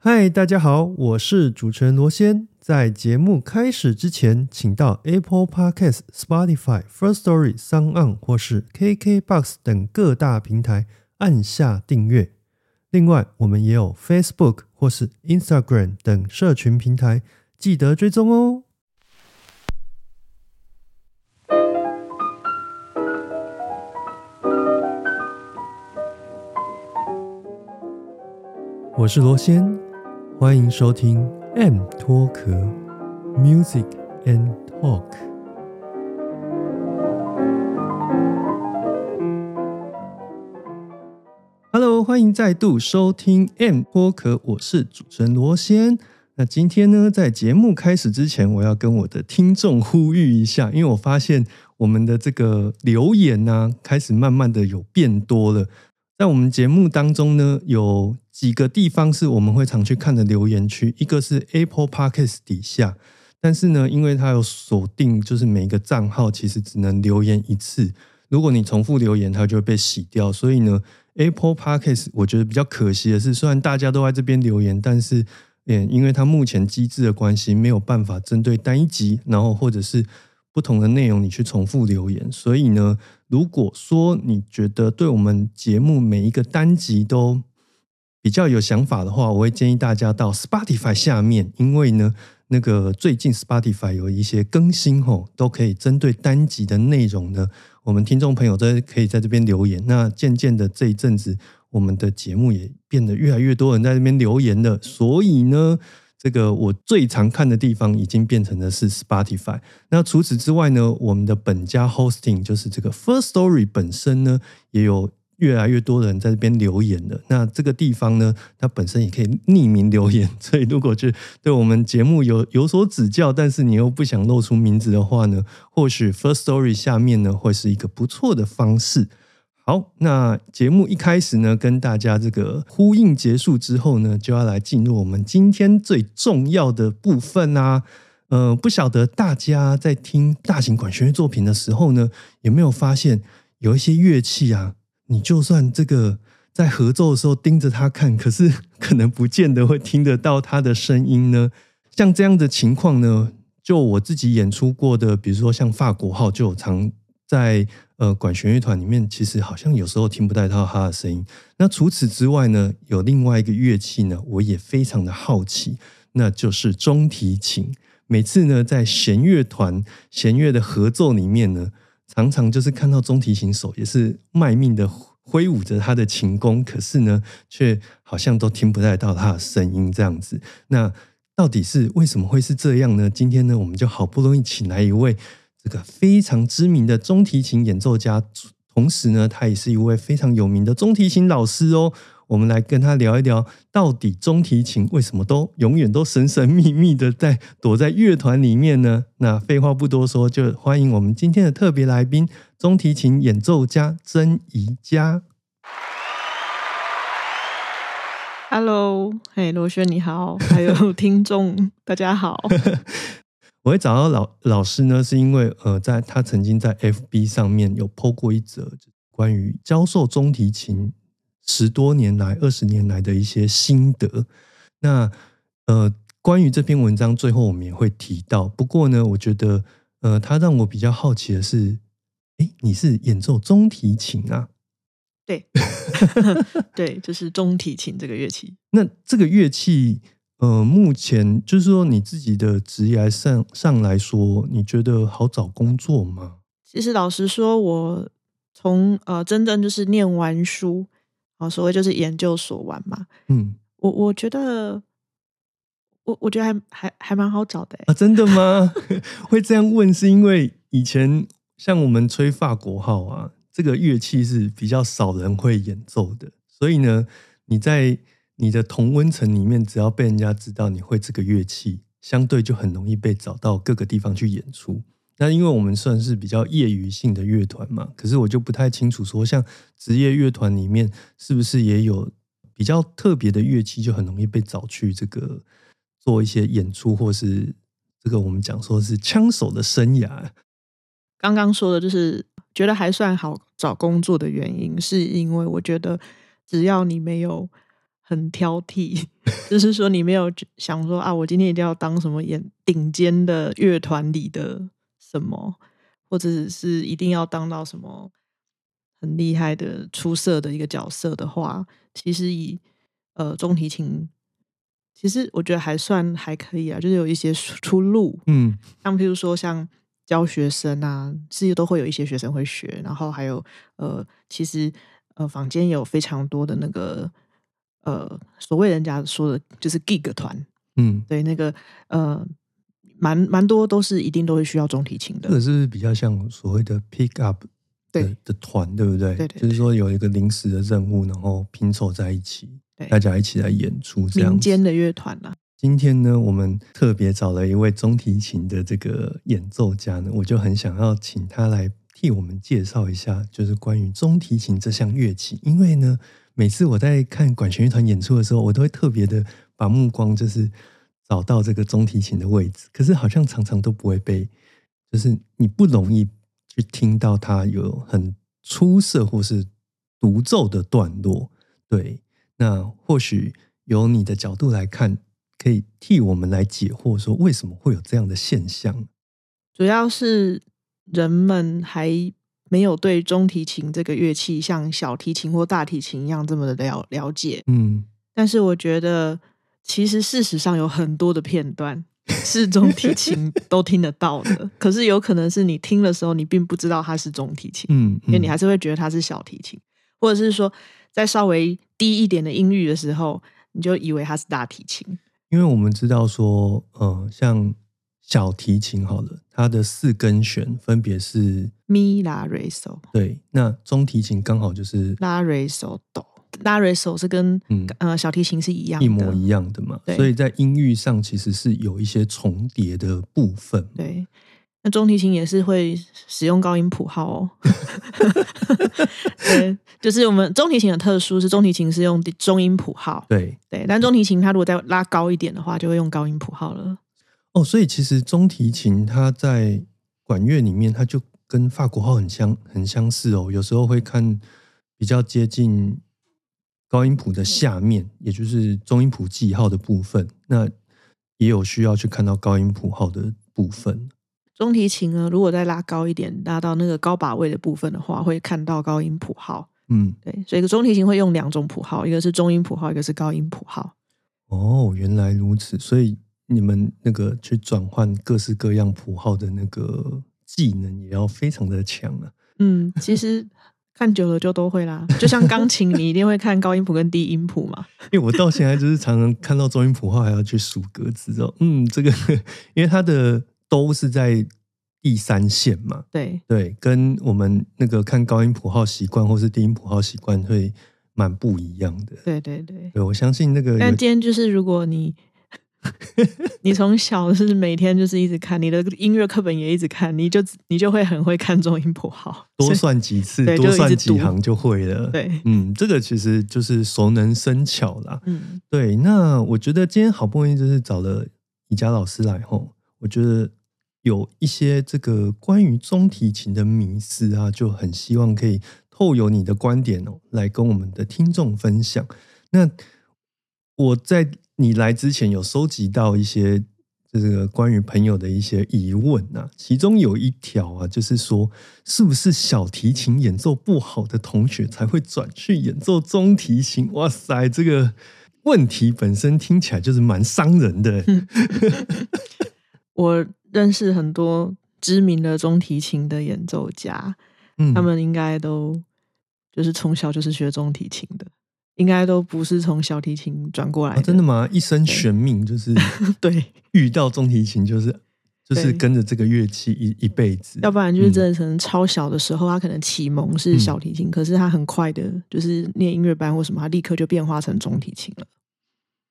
嗨，大家好，我是主持人罗先。在节目开始之前，请到 Apple Podcast、Spotify、First Story、s o n 或是 KKBox 等各大平台按下订阅。另外，我们也有 Facebook 或是 Instagram 等社群平台，记得追踪哦。我是罗先，欢迎收听 M 脱壳 Music and Talk。Hello，欢迎再度收听 M 脱壳，我是主持人罗先。那今天呢，在节目开始之前，我要跟我的听众呼吁一下，因为我发现我们的这个留言呢，开始慢慢的有变多了。在我们节目当中呢，有几个地方是我们会常去看的留言区，一个是 Apple Podcast 底下，但是呢，因为它有锁定，就是每一个账号其实只能留言一次，如果你重复留言，它就会被洗掉。所以呢，Apple Podcast 我觉得比较可惜的是，虽然大家都在这边留言，但是，嗯，因为它目前机制的关系，没有办法针对单一集，然后或者是。不同的内容，你去重复留言。所以呢，如果说你觉得对我们节目每一个单集都比较有想法的话，我会建议大家到 Spotify 下面，因为呢，那个最近 Spotify 有一些更新吼，都可以针对单集的内容呢，我们听众朋友都可以在这边留言。那渐渐的这一阵子，我们的节目也变得越来越多人在这边留言了，所以呢。这个我最常看的地方已经变成的是 Spotify。那除此之外呢，我们的本家 hosting 就是这个 First Story 本身呢，也有越来越多的人在这边留言了。那这个地方呢，它本身也可以匿名留言，所以如果是对我们节目有有所指教，但是你又不想露出名字的话呢，或许 First Story 下面呢会是一个不错的方式。好，那节目一开始呢，跟大家这个呼应结束之后呢，就要来进入我们今天最重要的部分啊。呃，不晓得大家在听大型管弦乐作品的时候呢，有没有发现有一些乐器啊，你就算这个在合奏的时候盯着他看，可是 可能不见得会听得到他的声音呢？像这样的情况呢，就我自己演出过的，比如说像法国号，就有常在。呃，管弦乐团里面其实好像有时候听不到他的声音。那除此之外呢，有另外一个乐器呢，我也非常的好奇，那就是中提琴。每次呢，在弦乐团弦乐的合奏里面呢，常常就是看到中提琴手也是卖命的挥舞着他的琴弓，可是呢，却好像都听不太到他的声音这样子。那到底是为什么会是这样呢？今天呢，我们就好不容易请来一位。这个非常知名的中提琴演奏家，同时呢，他也是一位非常有名的中提琴老师哦。我们来跟他聊一聊，到底中提琴为什么都永远都神神秘秘的在躲在乐团里面呢？那废话不多说，就欢迎我们今天的特别来宾——中提琴演奏家曾怡佳。Hello，嘿，罗轩你好，还有听众大家好。我会找到老老师呢，是因为呃，在他曾经在 FB 上面有 PO 过一则关于教授中提琴十多年来、二十年来的一些心得。那呃，关于这篇文章，最后我们也会提到。不过呢，我觉得呃，他让我比较好奇的是，哎，你是演奏中提琴啊？对，对，就是中提琴这个乐器。那这个乐器。呃，目前就是说你自己的职业上上来说，你觉得好找工作吗？其实老实说，我从呃真正就是念完书啊，所谓就是研究所玩嘛，嗯，我我觉得我我觉得还还还蛮好找的啊，真的吗？会这样问是因为以前像我们吹法国号啊，这个乐器是比较少人会演奏的，所以呢，你在。你的同温层里面，只要被人家知道你会这个乐器，相对就很容易被找到各个地方去演出。那因为我们算是比较业余性的乐团嘛，可是我就不太清楚说，像职业乐团里面是不是也有比较特别的乐器，就很容易被找去这个做一些演出，或是这个我们讲说是枪手的生涯。刚刚说的就是觉得还算好找工作的原因，是因为我觉得只要你没有。很挑剔，就是说你没有想说啊，我今天一定要当什么演顶尖的乐团里的什么，或者是一定要当到什么很厉害的出色的一个角色的话，其实以呃中提琴，其实我觉得还算还可以啊，就是有一些出路，嗯，像譬如说像。教学生啊，自己都会有一些学生会学，然后还有呃，其实呃，坊间有非常多的那个呃，所谓人家说的就是 gig 团，嗯，对，那个呃，蛮蛮多都是一定都会需要中提琴的，或者是比较像所谓的 pick up 的的团，对不对？对，就是说有一个临时的任务，然后拼凑在一起，大家一起来演出，这样民间的乐团啊。今天呢，我们特别找了一位中提琴的这个演奏家呢，我就很想要请他来替我们介绍一下，就是关于中提琴这项乐器。因为呢，每次我在看管弦乐团演出的时候，我都会特别的把目光就是找到这个中提琴的位置，可是好像常常都不会被，就是你不容易去听到它有很出色或是独奏的段落。对，那或许由你的角度来看。可以替我们来解惑，说为什么会有这样的现象？主要是人们还没有对中提琴这个乐器像小提琴或大提琴一样这么的了了解。嗯，但是我觉得，其实事实上有很多的片段 是中提琴都听得到的，可是有可能是你听的时候，你并不知道它是中提琴。嗯，因为你还是会觉得它是小提琴，或者是说在稍微低一点的音域的时候，你就以为它是大提琴。因为我们知道说，呃，像小提琴好了，它的四根弦分别是咪、拉、瑞、嗦。对，那中提琴刚好就是拉、瑞、嗦、哆。拉、瑞、手是跟呃小提琴是一样，一模一样的嘛。所以在音域上其实是有一些重叠的部分。对。那中提琴也是会使用高音谱号哦，对，就是我们中提琴的特殊是中提琴是用中音谱号，对对，但中提琴它如果再拉高一点的话，就会用高音谱号了。哦，所以其实中提琴它在管乐里面，它就跟法国号很相很相似哦。有时候会看比较接近高音谱的下面，也就是中音谱记号的部分，那也有需要去看到高音谱号的部分。中提琴呢，如果再拉高一点，拉到那个高把位的部分的话，会看到高音谱号。嗯，对，所以中提琴会用两种谱号，一个是中音谱号，一个是高音谱号。哦，原来如此，所以你们那个去转换各式各样谱号的那个技能也要非常的强啊。嗯，其实看久了就都会啦，就像钢琴，你一定会看高音谱跟低音谱嘛。因为我到现在就是常常看到中音谱号，还要去数格子哦。嗯，这个 因为它的。都是在第三线嘛？对对，跟我们那个看高音谱号习惯或是低音谱号习惯会蛮不一样的。对对对，对我相信那个。但今天就是如果你 你从小是每天就是一直看你的音乐课本也一直看，你就你就会很会看中音谱号，多算几次，多算几行就会了。对，嗯，这个其实就是熟能生巧啦。嗯，对。那我觉得今天好不容易就是找了宜家老师来吼，我觉得。有一些这个关于中提琴的迷思啊，就很希望可以透由你的观点哦，来跟我们的听众分享。那我在你来之前有收集到一些这个关于朋友的一些疑问啊，其中有一条啊，就是说是不是小提琴演奏不好的同学才会转去演奏中提琴？哇塞，这个问题本身听起来就是蛮伤人的。我。认识很多知名的中提琴的演奏家，嗯，他们应该都就是从小就是学中提琴的，应该都不是从小提琴转过来的。真的吗？一生悬命 就是对，遇到中提琴就是就是跟着这个乐器一一辈子。要不然就是真的可能超小的时候，他可能启蒙是小提琴，可是他很快的，就是念音乐班或什么，他立刻就变化成中提琴了。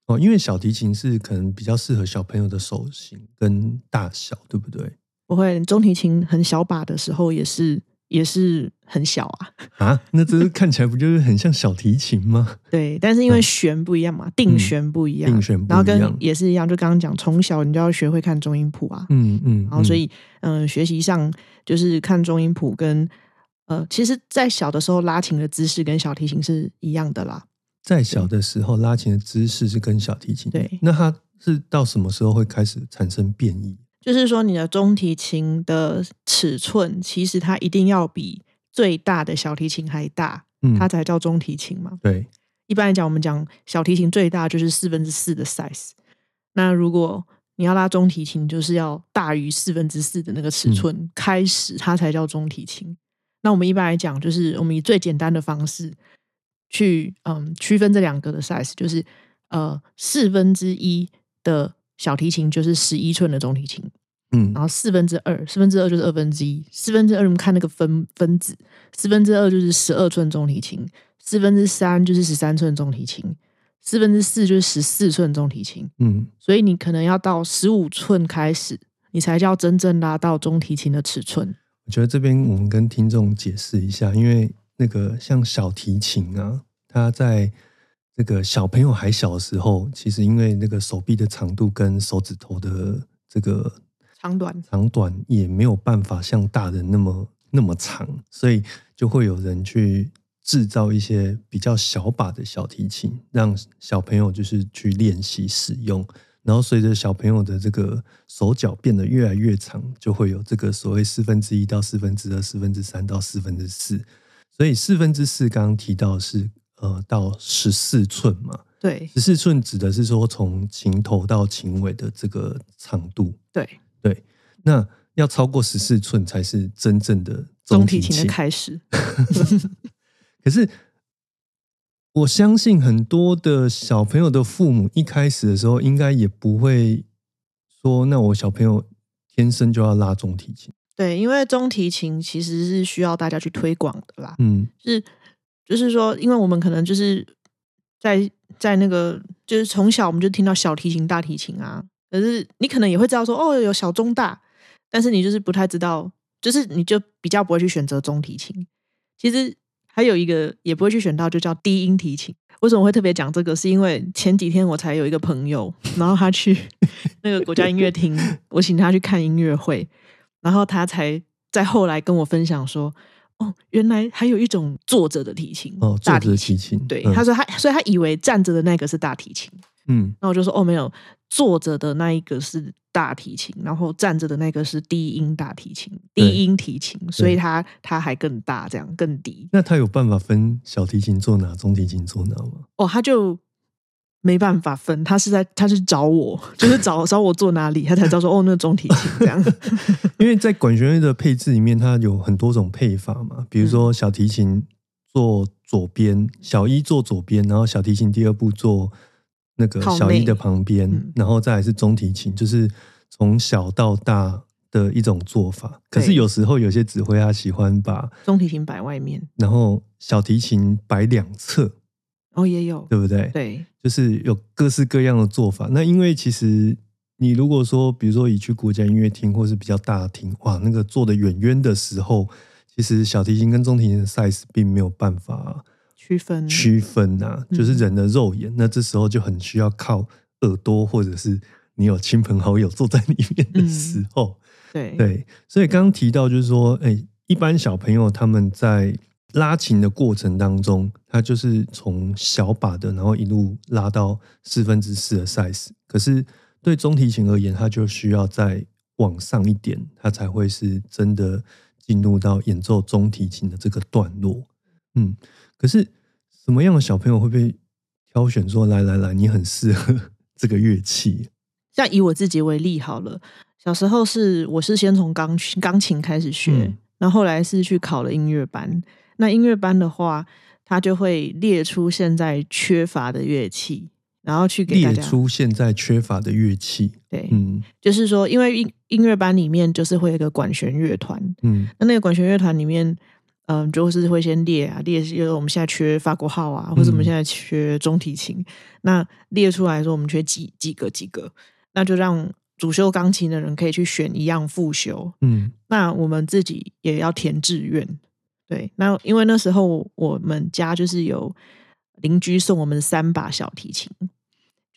哦，因为小提琴是可能比较适合小朋友的手型跟大小，对不对？不会，中提琴很小把的时候也是也是很小啊。啊，那这看起来不就是很像小提琴吗？对，但是因为弦不一样嘛，定弦不一样，定弦，然后跟也是一样，就刚刚讲，从小你就要学会看中音谱啊。嗯嗯，然后所以嗯，学习上就是看中音谱跟呃，其实在小的时候拉琴的姿势跟小提琴是一样的啦。在小的时候拉琴的姿势是跟小提琴对，那它是到什么时候会开始产生变异？就是说，你的中提琴的尺寸其实它一定要比最大的小提琴还大，它才叫中提琴嘛。对，一般来讲，我们讲小提琴最大就是四分之四的 size。那如果你要拉中提琴，就是要大于四分之四的那个尺寸开始，它才叫中提琴。那我们一般来讲，就是我们以最简单的方式去嗯区分这两个的 size，就是呃四分之一的小提琴就是十一寸的中提琴，嗯，然后四分之二，四分之二就是二分之一，四分之二我们看那个分分子，四分之二就是十二寸中提琴，四分之三就是十三寸中提琴。四分之四就是十四寸中提琴，嗯，所以你可能要到十五寸开始，你才叫真正拉到中提琴的尺寸。我觉得这边我们跟听众解释一下，因为那个像小提琴啊，它在这个小朋友还小的时候，其实因为那个手臂的长度跟手指头的这个长短长短也没有办法像大人那么那么长，所以就会有人去。制造一些比较小把的小提琴，让小朋友就是去练习使用。然后随着小朋友的这个手脚变得越来越长，就会有这个所谓四分之一到四分之二、四分之三到四分之四。所以四分之四刚刚提到是呃到十四寸嘛？对，十四寸指的是说从琴头到琴尾的这个长度。对对，那要超过十四寸才是真正的中提琴的开始。可是，我相信很多的小朋友的父母一开始的时候，应该也不会说：“那我小朋友天生就要拉中提琴。”对，因为中提琴其实是需要大家去推广的啦。嗯，是，就是说，因为我们可能就是在在那个，就是从小我们就听到小提琴、大提琴啊，可是你可能也会知道说：“哦，有小中大。”但是你就是不太知道，就是你就比较不会去选择中提琴。其实。还有一个也不会去选到，就叫低音提琴。为什么会特别讲这个？是因为前几天我才有一个朋友，然后他去 那个国家音乐厅，我请他去看音乐会，然后他才在后来跟我分享说：“哦，原来还有一种坐着的提琴，哦，大提琴。”对，他说他，所以他以为站着的那个是大提琴。嗯，那我就说：“哦，没有，坐着的那一个是。”大提琴，然后站着的那个是低音大提琴，低音提琴，所以它它还更大，这样更低。那他有办法分小提琴坐哪，中提琴坐哪吗？哦，他就没办法分，他是在他是找我，就是找找我坐哪里，他才知道说哦，那中提琴这样。因为在管弦乐的配置里面，它有很多种配法嘛，比如说小提琴坐左边，小一坐左边，然后小提琴第二步坐。那个小一的旁边，然后再来是中提琴，就是从小到大的一种做法。可是有时候有些指挥他喜欢把中提琴摆外面，然后小提琴摆两侧。哦，也有，对不对？对，就是有各式各样的做法。那因为其实你如果说，比如说你去国家音乐厅或是比较大的厅，哇，那个坐的远远的时候，其实小提琴跟中提琴的 size 并没有办法。区分区分呐，就是人的肉眼，那这时候就很需要靠耳朵，或者是你有亲朋好友坐在里面的时候，对对。所以刚刚提到就是说，哎，一般小朋友他们在拉琴的过程当中，它就是从小把的，然后一路拉到四分之四的 size。可是对中提琴而言，它就需要再往上一点，它才会是真的进入到演奏中提琴的这个段落。嗯，可是。什么样的小朋友会被挑选？说来来来，你很适合这个乐器。像以我自己为例好了，小时候是我是先从钢琴钢琴开始学，然后后来是去考了音乐班。那音乐班的话，他就会列出现在缺乏的乐器，然后去给列出现在缺乏的乐器。对，嗯，就是说，因为音音乐班里面就是会有一个管弦乐团，嗯，那那个管弦乐团里面。嗯，就是会先列啊，列，因为我们现在缺法国号啊，或者我们现在缺中提琴，那列出来说我们缺几几个几个，那就让主修钢琴的人可以去选一样复修。嗯，那我们自己也要填志愿。对，那因为那时候我们家就是有邻居送我们三把小提琴。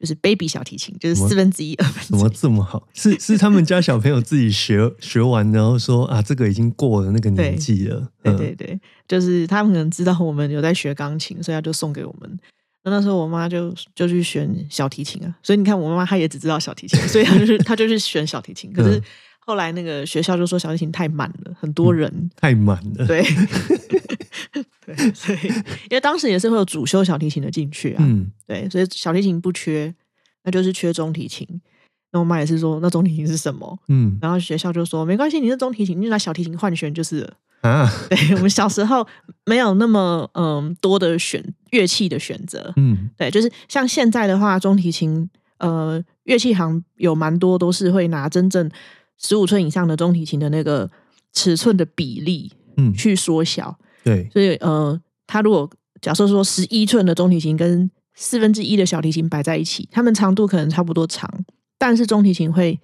就是 baby 小提琴，就是四分之一、二分之怎么这么好？是是他们家小朋友自己学学完，然后说啊，这个已经过了那个年纪了。对对对，就是他们可能知道我们有在学钢琴，所以他就送给我们。那那时候我妈就就去选小提琴啊，所以你看我妈妈她也只知道小提琴，所以她就是她就去选小提琴。可是 后来那个学校就说小提琴太满了，很多人太满了。对，对，所以因为当时也是会有主修小提琴的进去啊，对，所以小提琴不缺，那就是缺中提琴。那我妈也是说，那中提琴是什么？嗯，然后学校就说没关系，你是中提琴，你就拿小提琴换弦就是了。啊，对我们小时候没有那么嗯多的选乐器的选择。嗯，对，就是像现在的话，中提琴呃乐器行有蛮多都是会拿真正十五寸以上的中提琴的那个尺寸的比例，嗯，去缩小。对，所以呃，他如果假设说十一寸的中提琴跟四分之一的小提琴摆在一起，它们长度可能差不多长。但是中提琴会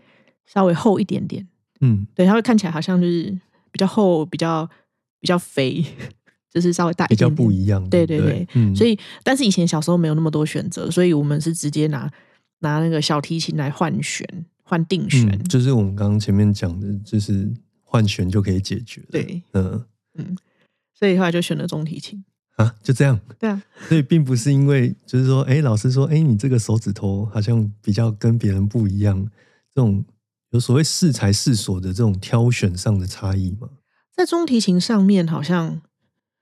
稍微厚一点点，嗯，对，它会看起来好像就是比较厚、比较比较肥，就是稍微大一点，比较不一样。对对对，所以但是以前小时候没有那么多选择，所以我们是直接拿拿那个小提琴来换弦、换定弦，就是我们刚刚前面讲的，就是换弦就可以解决。对，嗯嗯，所以后来就选了中提琴。啊，就这样。对啊，所以并不是因为，就是说，哎，老师说，哎，你这个手指头好像比较跟别人不一样，这种有所谓适才适所的这种挑选上的差异吗？在中提琴上面，好像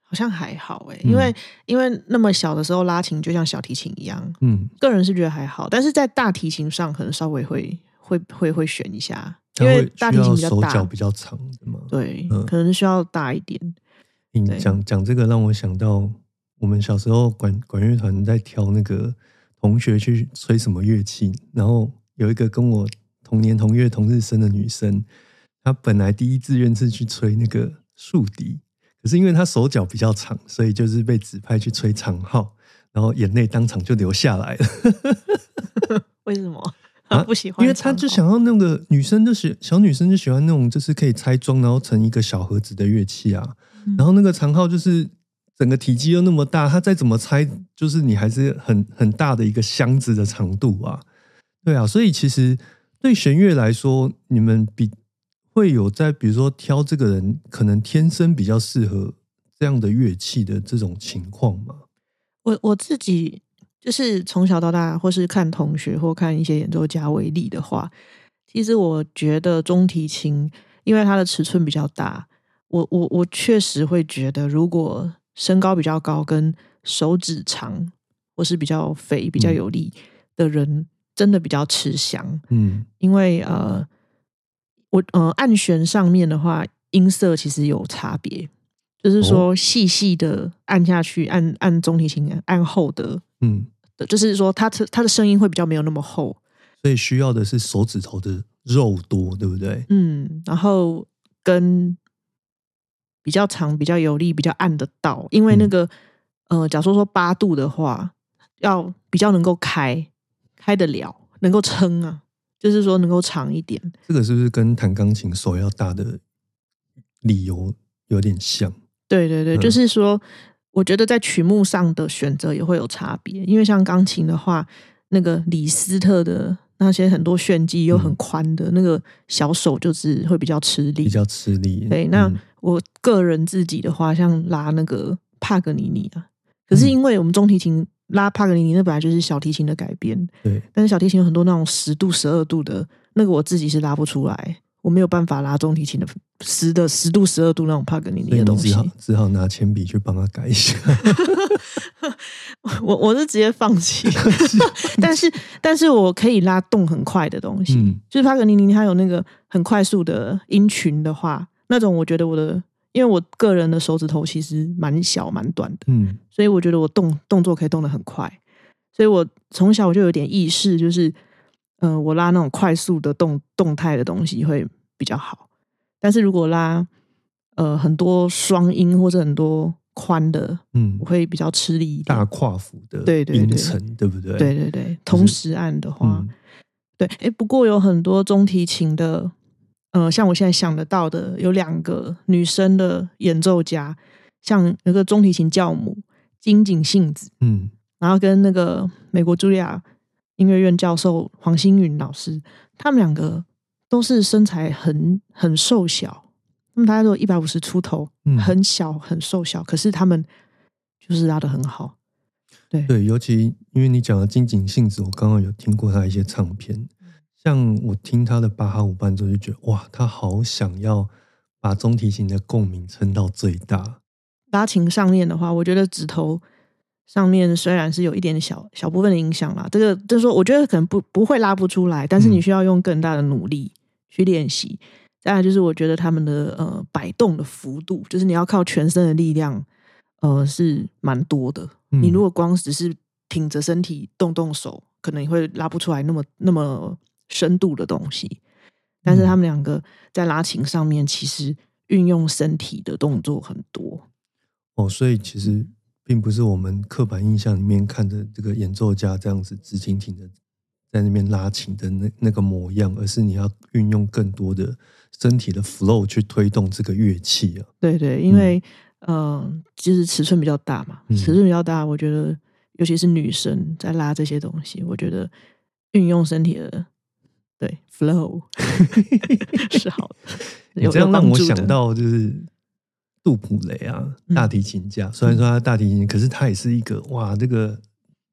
好像还好，哎，因为因为那么小的时候拉琴就像小提琴一样，嗯，个人是觉得还好，但是在大提琴上可能稍微会会会会选一下，因为大提琴比较大，手脚比较长的嘛，对，可能需要大一点。你讲讲这个让我想到，我们小时候管管乐团在挑那个同学去吹什么乐器，然后有一个跟我同年同月同日生的女生，她本来第一志愿是去吹那个竖笛，可是因为她手脚比较长，所以就是被指派去吹长号，然后眼泪当场就流下来了。为什么？啊，不喜欢，因为他就想要那个女生就喜小女生就喜欢那种就是可以拆装然后成一个小盒子的乐器啊。然后那个长号就是整个体积又那么大，它再怎么拆，就是你还是很很大的一个箱子的长度啊。对啊，所以其实对弦乐来说，你们比会有在比如说挑这个人可能天生比较适合这样的乐器的这种情况吗？我我自己就是从小到大，或是看同学或看一些演奏家为例的话，其实我觉得中提琴因为它的尺寸比较大。我我我确实会觉得，如果身高比较高、跟手指长，或是比较肥、比较有力的人，真的比较吃香。嗯，因为呃，我呃按弦上面的话，音色其实有差别，就是说细细的按下去，按按中提琴按厚的，嗯，就是说它它的声音会比较没有那么厚，所以需要的是手指头的肉多，对不对？嗯，然后跟。比较长、比较有力、比较按得到，因为那个呃，假如说八度的话，要比较能够开开得了，能够撑啊，就是说能够长一点。这个是不是跟弹钢琴手要大的理由有点像？对对对，就是说，我觉得在曲目上的选择也会有差别，因为像钢琴的话，那个李斯特的。那些很多炫技又很宽的那个小手，就是会比较吃力，比较吃力。对，那我个人自己的话，像拉那个帕格尼尼啊，可是因为我们中提琴拉帕格尼尼，那本来就是小提琴的改编，对。但是小提琴有很多那种十度、十二度的，那个我自己是拉不出来。我没有办法拉中提琴的十的十度十二度那种帕格尼尼的东西，只好只好拿铅笔去帮他改一下。我我是直接放弃，但是但是我可以拉动很快的东西，就是帕格尼尼他有那个很快速的音群的话，那种我觉得我的，因为我个人的手指头其实蛮小蛮短的，嗯，所以我觉得我动动作可以动得很快，所以我从小我就有点意识，就是。嗯，我拉那种快速的动动态的东西会比较好，但是如果拉呃很多双音或者很多宽的，嗯，我会比较吃力一点。大跨幅的对对对，对不对？对对对，同时按的话，对，哎，不过有很多中提琴的，呃，像我现在想得到的，有两个女生的演奏家，像那个中提琴教母金井幸子，嗯，然后跟那个美国茱莉亚。音乐院教授黄星云老师，他们两个都是身材很很瘦小，他们大概都一百五十出头，很小很瘦小，可是他们就是拉的很好。对对，尤其因为你讲的金井幸子，我刚刚有听过他一些唱片，像我听他的巴哈五伴奏，就觉得哇，他好想要把中提琴的共鸣撑到最大。拉琴上面的话，我觉得指头上面虽然是有一点小小部分的影响啦，这个就是说，我觉得可能不不会拉不出来，但是你需要用更大的努力去练习。再来就是，我觉得他们的呃摆动的幅度，就是你要靠全身的力量。呃，是蛮多的。你如果光只是挺着身体动动手，可能会拉不出来那么那么深度的东西。但是他们两个在拉琴上面，其实运用身体的动作很多。哦，所以其实并不是我们刻板印象里面看着这个演奏家这样子直挺挺的在那边拉琴的那那个模样，而是你要运用更多的身体的 flow 去推动这个乐器啊。对对，因为。嗯，就是尺寸比较大嘛，尺寸比较大，我觉得尤其是女生在拉这些东西，我觉得运用身体的对 flow 是好的。你这样让我想到就是杜普雷啊，大提琴家。虽然说他大提琴，可是他也是一个哇，这个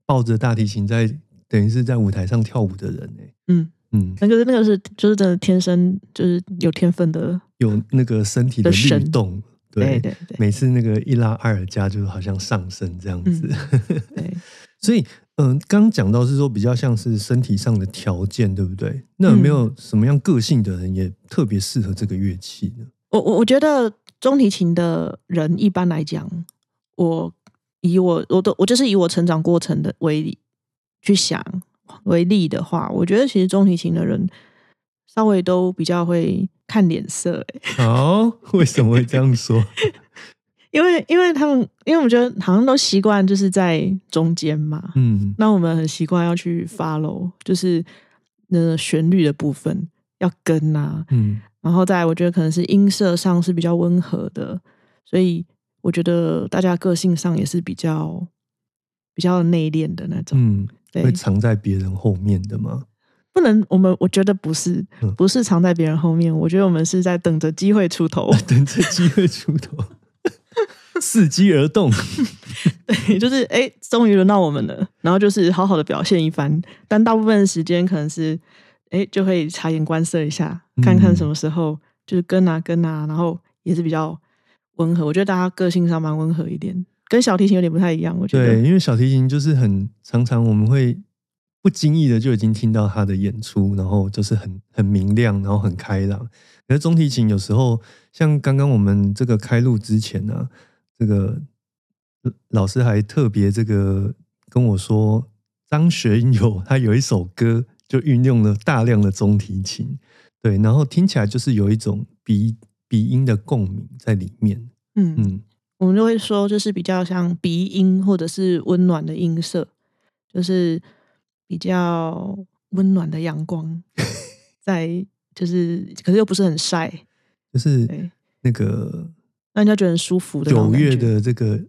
抱着大提琴在等于是在舞台上跳舞的人呢。嗯嗯，那个那个是就是真的天生就是有天分的，有那个身体的律动。对对对，每次那个一拉阿尔加，就好像上升这样子。对，所以嗯，刚刚讲到是说比较像是身体上的条件，对不对？那有没有什么样个性的人也特别适合这个乐器呢？我我我觉得中提琴的人一般来讲，我以我我都我就是以我成长过程的为例去想为例的话，我觉得其实中提琴的人稍微都比较会。看脸色，哎，哦，为什么会这样说？因为，因为他们，因为我觉得好像都习惯就是在中间嘛，嗯，那我们很习惯要去 follow，就是那旋律的部分要跟啊，嗯，然后再，我觉得可能是音色上是比较温和的，所以我觉得大家个性上也是比较比较内敛的那种，嗯，会藏在别人后面的吗？不能，我们我觉得不是，不是藏在别人后面。我觉得我们是在等着机会出头，等着机会出头，伺机而动。对，就是哎，终于轮到我们了，然后就是好好的表现一番。但大部分时间可能是哎，就会察言观色一下，看看什么时候就是跟啊跟啊，然后也是比较温和。我觉得大家个性上蛮温和一点，跟小提琴有点不太一样。我觉得，对，因为小提琴就是很常常我们会。不经意的就已经听到他的演出，然后就是很很明亮，然后很开朗。可是中提琴有时候，像刚刚我们这个开录之前呢，这个老师还特别这个跟我说，张学友他有一首歌就运用了大量的中提琴，对，然后听起来就是有一种鼻鼻音的共鸣在里面。嗯嗯，我们就会说，就是比较像鼻音或者是温暖的音色，就是。比较温暖的阳光，在就是，可是又不是很晒，就是那个让人家觉得很舒服的九月的这个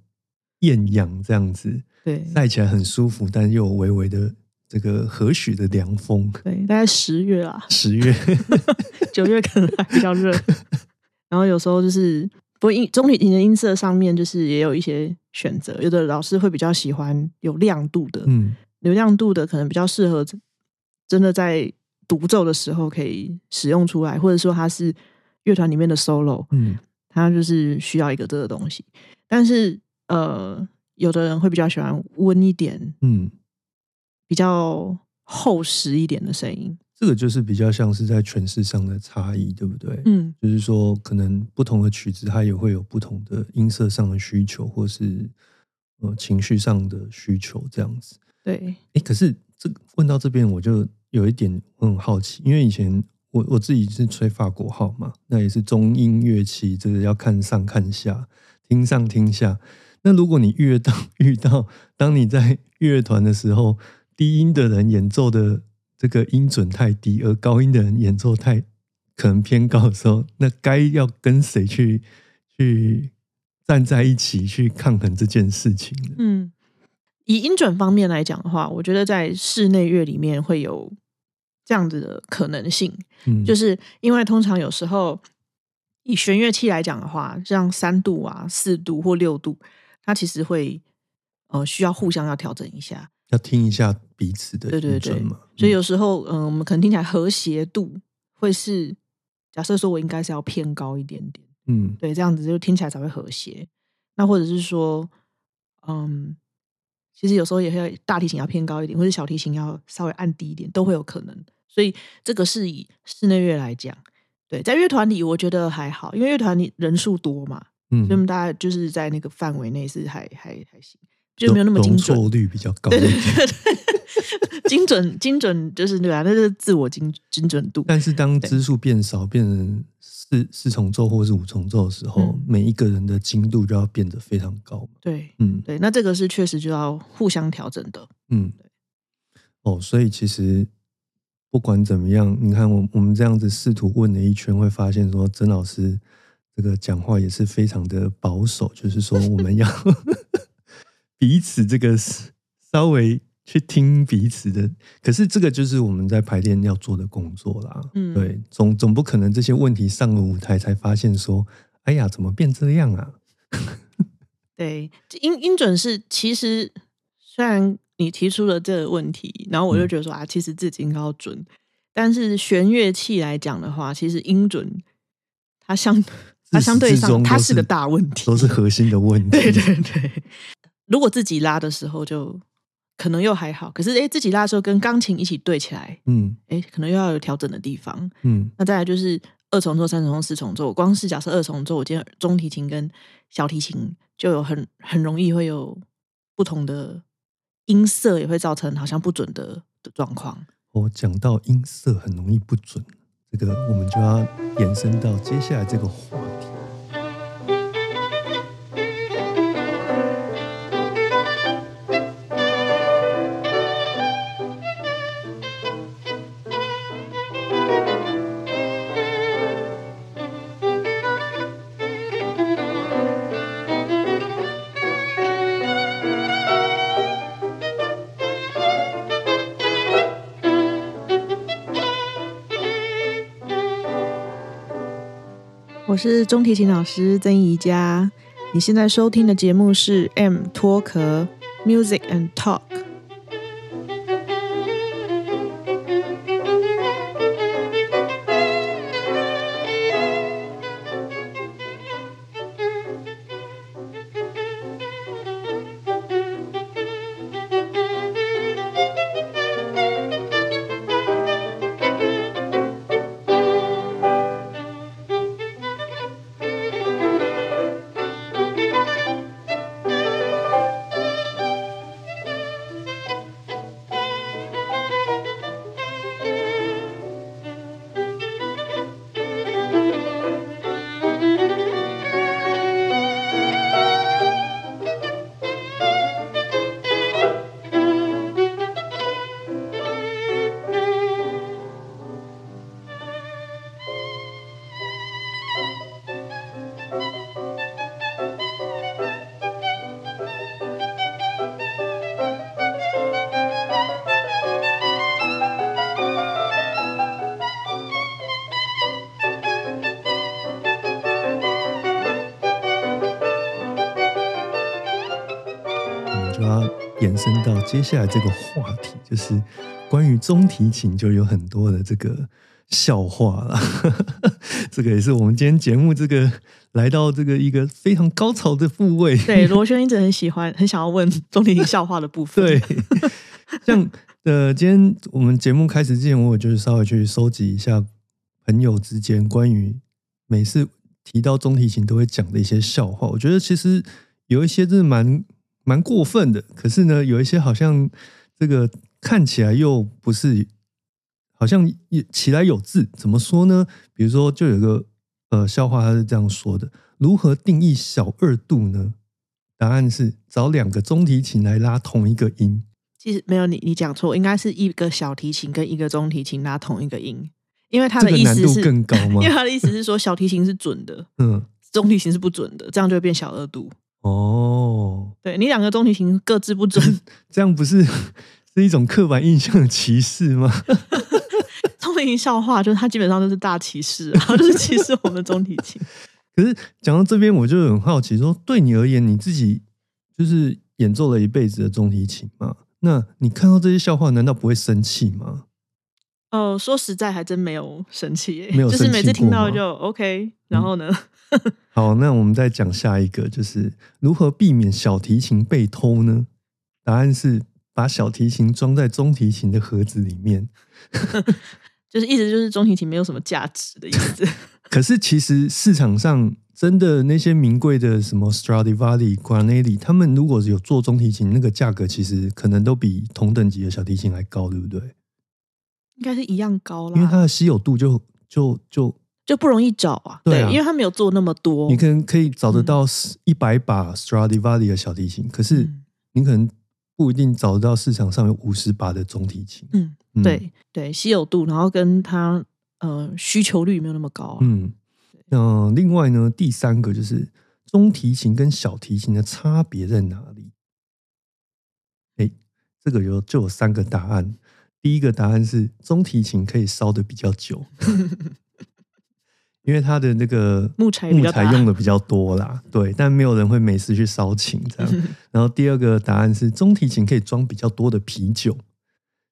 艳阳这样子，对，晒起来很舒服，但又有微微的这个何许的凉风。对，大概十月啦，十月 九月可能还比较热。然后有时候就是，不过音中提琴的音色上面就是也有一些选择，有的老师会比较喜欢有亮度的，嗯。有亮度的可能比较适合，真的在独奏的时候可以使用出来，或者说它是乐团里面的 solo，嗯，它就是需要一个这个东西。但是呃，有的人会比较喜欢温一点，嗯，比较厚实一点的声音。这个就是比较像是在诠释上的差异，对不对？嗯，就是说可能不同的曲子它也会有不同的音色上的需求，或是呃情绪上的需求，这样子。对，哎，可是这问到这边，我就有一点很好奇，因为以前我我自己是吹法国号嘛，那也是中音乐器，就是要看上看下，听上听下。那如果你遇到 遇到，当你在乐团的时候，低音的人演奏的这个音准太低，而高音的人演奏太可能偏高的时候，那该要跟谁去去站在一起去抗衡这件事情呢？嗯。以音准方面来讲的话，我觉得在室内乐里面会有这样子的可能性，嗯，就是因为通常有时候以弦乐器来讲的话，像三度啊、四度或六度，它其实会呃需要互相要调整一下，要听一下彼此的对对对嘛。所以有时候嗯，我们可能听起来和谐度会是假设说我应该是要偏高一点点，嗯，对，这样子就听起来才会和谐。那或者是说，嗯，其实有时候也会大提琴要偏高一点，或者小提琴要稍微按低一点，都会有可能。所以这个是以室内乐来讲。对，在乐团里我觉得还好，因为乐团里人数多嘛，嗯，所以大家就是在那个范围内是还还还行，就没有那么精准率比较高，对对对，精准精准就是对啊，那是自我精精准度。但是当支数变少，变成四四重奏或是五重奏的时候，每一个人的精度就要变得非常高。对，嗯，对，那这个是确实就要互相调整的。嗯，哦，所以其实。不管怎么样，你看我我们这样子试图问了一圈，会发现说曾老师这个讲话也是非常的保守，就是说我们要彼此这个稍微去听彼此的。可是这个就是我们在排练要做的工作啦。嗯，对，总总不可能这些问题上了舞台才发现说，哎呀，怎么变这样啊？对，音音准是其实虽然。你提出了这个问题，然后我就觉得说啊，其实自己应该要准，但是弦乐器来讲的话，其实音准它相它相对上它是个大问题，都是核心的问题。对 对对，如果自己拉的时候就可能又还好，可是哎，自己拉的时候跟钢琴一起对起来，嗯，哎，可能又要有调整的地方。嗯，那再来就是二重奏、三重奏、四重奏，光是假设二重奏，我今天中提琴跟小提琴就有很很容易会有不同的。音色也会造成好像不准的的状况。我讲到音色很容易不准，这个我们就要延伸到接下来这个话题。我是中提琴老师曾怡佳，你现在收听的节目是 M 脱壳 Music and Talk。接下来这个话题，就是关于中提琴，就有很多的这个笑话了。这个也是我们今天节目这个来到这个一个非常高潮的部位。对，罗轩一直很喜欢，很想要问中提琴笑话的部分。对，像呃，今天我们节目开始之前，我就是稍微去收集一下朋友之间关于每次提到中提琴都会讲的一些笑话。我觉得其实有一些真的蛮。蛮过分的，可是呢，有一些好像这个看起来又不是，好像也起来有字，怎么说呢？比如说，就有个呃笑话，他是这样说的：如何定义小二度呢？答案是找两个中提琴来拉同一个音。其实没有你，你讲错，应该是一个小提琴跟一个中提琴拉同一个音，因为他的意思是更高吗？因为他的意思是说小提琴是准的，嗯，中提琴是不准的，这样就会变小二度。哦，对你两个中提琴各自不准，这样不是 是一种刻板印象的歧视吗？中提琴笑话就是他基本上都是大歧视，然后就是歧视我们中提琴。可是讲到这边，我就很好奇，说对你而言，你自己就是演奏了一辈子的中提琴嘛，那你看到这些笑话，难道不会生气吗？哦，说实在，还真没有生气，没有，就是每次听到就 OK。然后呢？好，那我们再讲下一个，就是如何避免小提琴被偷呢？答案是把小提琴装在中提琴的盒子里面，就是意思就是中提琴没有什么价值的意思。可是其实市场上真的那些名贵的什么 Stradivari、Guarneri，他们如果有做中提琴，那个价格其实可能都比同等级的小提琴还高，对不对？应该是一样高啦，因为它的稀有度就就就就不容易找啊。对，因为他没有做那么多。你可能可以找得到一百把 Stradivari 的小提琴，可是你可能不一定找得到市场上有五十把的中提琴。嗯，对对，稀有度，然后跟它呃需求率没有那么高。嗯，那另外呢，第三个就是中提琴跟小提琴的差别在哪里？哎，这个有就有三个答案。第一个答案是中提琴可以烧的比较久，因为它的那个木材木材用的比较多啦。对，但没有人会每次去烧琴这样。然后第二个答案是中提琴可以装比较多的啤酒，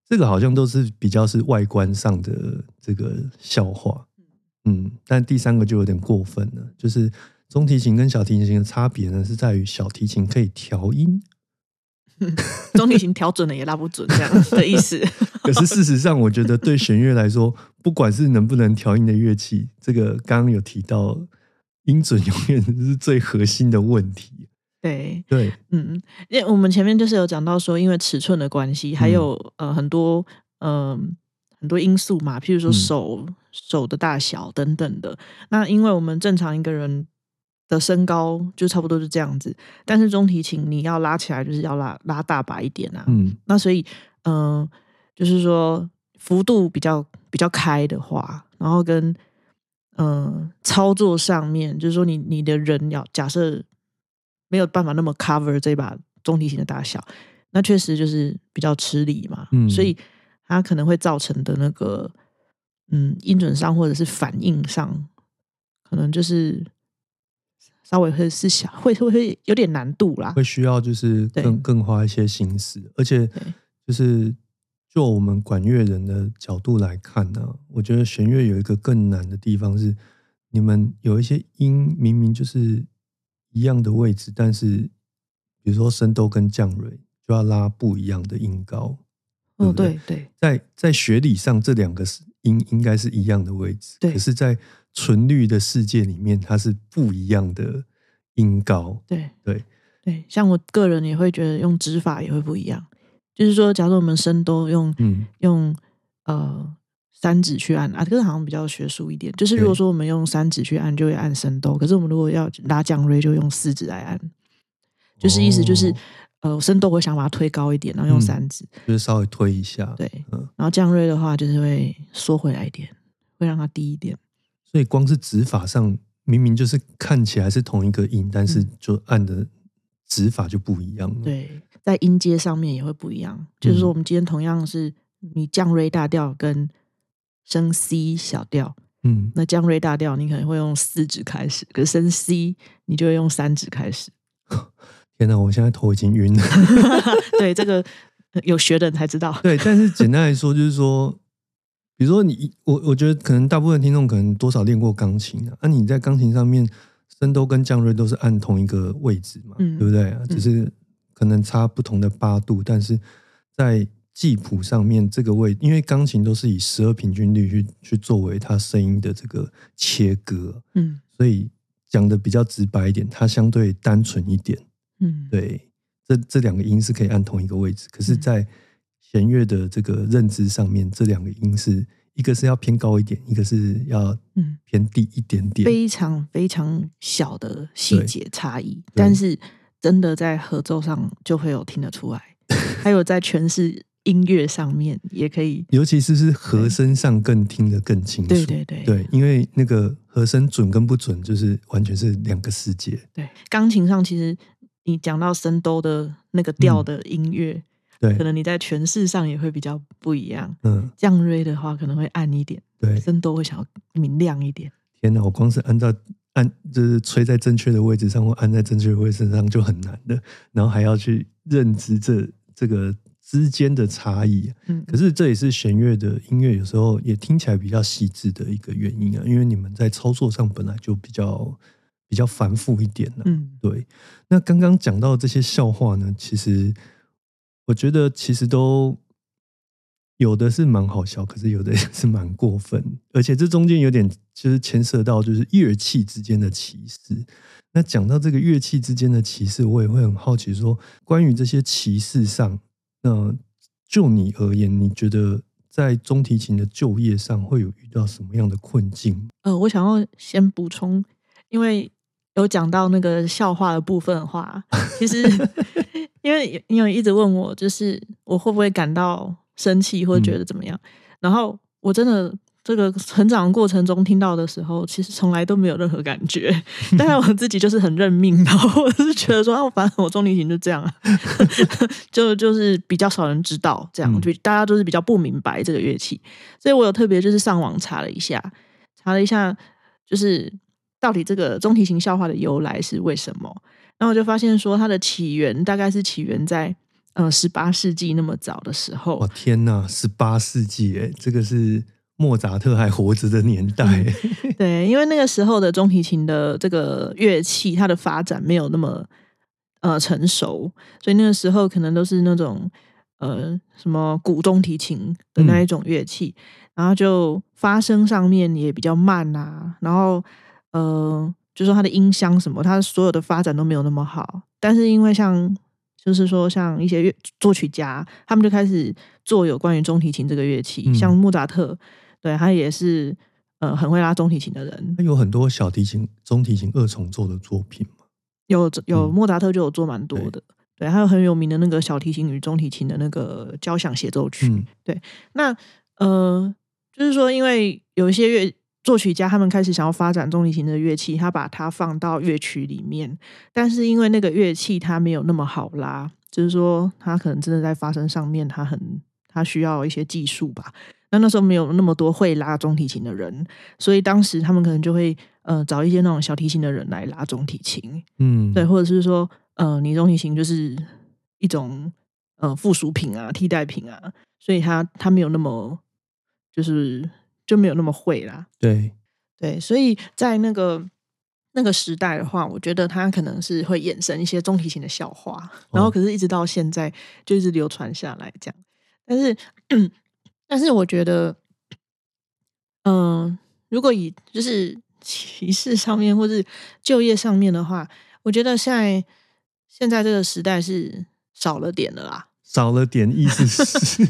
这个好像都是比较是外观上的这个笑话。嗯，但第三个就有点过分了，就是中提琴跟小提琴的差别呢，是在于小提琴可以调音。中提琴调准了也拉不准，这样的意思。可是事实上，我觉得对弦乐来说，不管是能不能调音的乐器，这个刚刚有提到，音准永远是最核心的问题。对对，嗯，因为我们前面就是有讲到说，因为尺寸的关系，还有呃很多嗯很多因素嘛，譬如说手手的大小等等的。那因为我们正常一个人。的身高就差不多是这样子，但是中提琴你要拉起来就是要拉拉大把一点啊，嗯，那所以嗯，就是说幅度比较比较开的话，然后跟嗯操作上面，就是说你你的人要假设没有办法那么 cover 这把中提琴的大小，那确实就是比较吃力嘛，嗯，所以它可能会造成的那个嗯音准上或者是反应上，可能就是。稍微会是想会会会有点难度啦，会需要就是更更花一些心思，而且就是就我们管乐人的角度来看呢，我觉得弦乐有一个更难的地方是，你们有一些音明明就是一样的位置，但是比如说升都跟降蕊就要拉不一样的音高。嗯，对？对，在在学理上这两个是音应该是一样的位置，可是，在纯绿的世界里面，它是不一样的音高。对对对，像我个人也会觉得用指法也会不一样。就是说，假如我们声都用用呃三指去按啊，这个好像比较学术一点。就是如果说我们用三指去按，就会按声都；可是我们如果要拉降瑞，就用四指来按。就是意思就是，呃，声都会想把它推高一点，然后用三指，就是稍微推一下。对，然后降瑞的话，就是会缩回来一点，会让它低一点。所以光是指法上，明明就是看起来是同一个音，但是就按的指法就不一样了。对，在音阶上面也会不一样。就是说，我们今天同样是你降瑞大调跟升 C 小调，嗯，那降瑞大调你可能会用四指开始，可是升 C 你就会用三指开始。天哪，我现在头已经晕了。对，这个有学的人才知道。对，但是简单来说，就是说。比如说你我我觉得可能大部分听众可能多少练过钢琴啊，那你在钢琴上面升都跟降瑞都是按同一个位置嘛，对不对啊？只是可能差不同的八度，但是在记谱上面这个位，因为钢琴都是以十二平均律去去作为它声音的这个切割，嗯，所以讲的比较直白一点，它相对单纯一点，嗯，对，这这两个音是可以按同一个位置，可是，在弦乐的这个认知上面，这两个音是一个是要偏高一点，一个是要嗯偏低一点点，非常非常小的细节差异，但是真的在合奏上就会有听得出来，还有在诠释音乐上面也可以，尤其是是和声上更听得更清楚，对对对对，因为那个和声准跟不准就是完全是两个世界。对，钢琴上其实你讲到升兜的那个调的音乐。对，可能你在诠释上也会比较不一样。嗯，降瑞的话可能会暗一点，对，声都会想要明亮一点。天哪，我光是按照按就是吹在正确的位置上或按在正确的位置上就很难的，然后还要去认知这这个之间的差异。嗯，可是这也是弦乐的音乐有时候也听起来比较细致的一个原因啊，因为你们在操作上本来就比较比较繁复一点了。嗯，对。那刚刚讲到这些笑话呢，其实我觉得其实都。有的是蛮好笑，可是有的 也是蛮过分，而且这中间有点就是牵涉到就是乐器之间的歧视。那讲到这个乐器之间的歧视，我也会很好奇，说关于这些歧视上，那就你而言，你觉得在中提琴的就业上会有遇到什么样的困境？呃，我想要先补充，因为有讲到那个笑话的部分的话，其实因为因为一直问我，就是我会不会感到。生气或者觉得怎么样？然后我真的这个成长过程中听到的时候，其实从来都没有任何感觉。但是我自己就是很认命，然 后我是觉得说，啊，反正我中提琴就这样啊，就就是比较少人知道，这样就大家都是比较不明白这个乐器。所以我有特别就是上网查了一下，查了一下，就是到底这个中提琴笑话的由来是为什么？然后我就发现说，它的起源大概是起源在。呃，十八世纪那么早的时候，哦天哪，十八世纪哎，这个是莫扎特还活着的年代。对，因为那个时候的中提琴的这个乐器，它的发展没有那么呃成熟，所以那个时候可能都是那种呃什么古中提琴的那一种乐器，然后就发声上面也比较慢啊，然后呃，就说它的音箱什么，它所有的发展都没有那么好，但是因为像。就是说，像一些乐作曲家，他们就开始做有关于中提琴这个乐器，像莫扎特，对他也是呃很会拉中提琴的人。他有很多小提琴、中提琴二重奏的作品嘛？有有莫扎特就有做蛮多的，对，还有很有名的那个小提琴与中提琴的那个交响协奏曲。对，那呃，就是说，因为有一些乐。作曲家他们开始想要发展中提琴的乐器，他把它放到乐曲里面，但是因为那个乐器它没有那么好拉，就是说它可能真的在发声上面，它很它需要一些技术吧。那那时候没有那么多会拉中提琴的人，所以当时他们可能就会呃找一些那种小提琴的人来拉中提琴，嗯，对，或者是说呃你中提琴就是一种呃附属品啊、替代品啊，所以它它没有那么就是。就没有那么会啦。对对，所以在那个那个时代的话，我觉得他可能是会衍生一些中提琴的笑话，然后可是一直到现在就一直流传下来这样。但是，但是我觉得，嗯，如果以就是歧视上面或是就业上面的话，我觉得现在现在这个时代是少了点的啦，少了点意思是。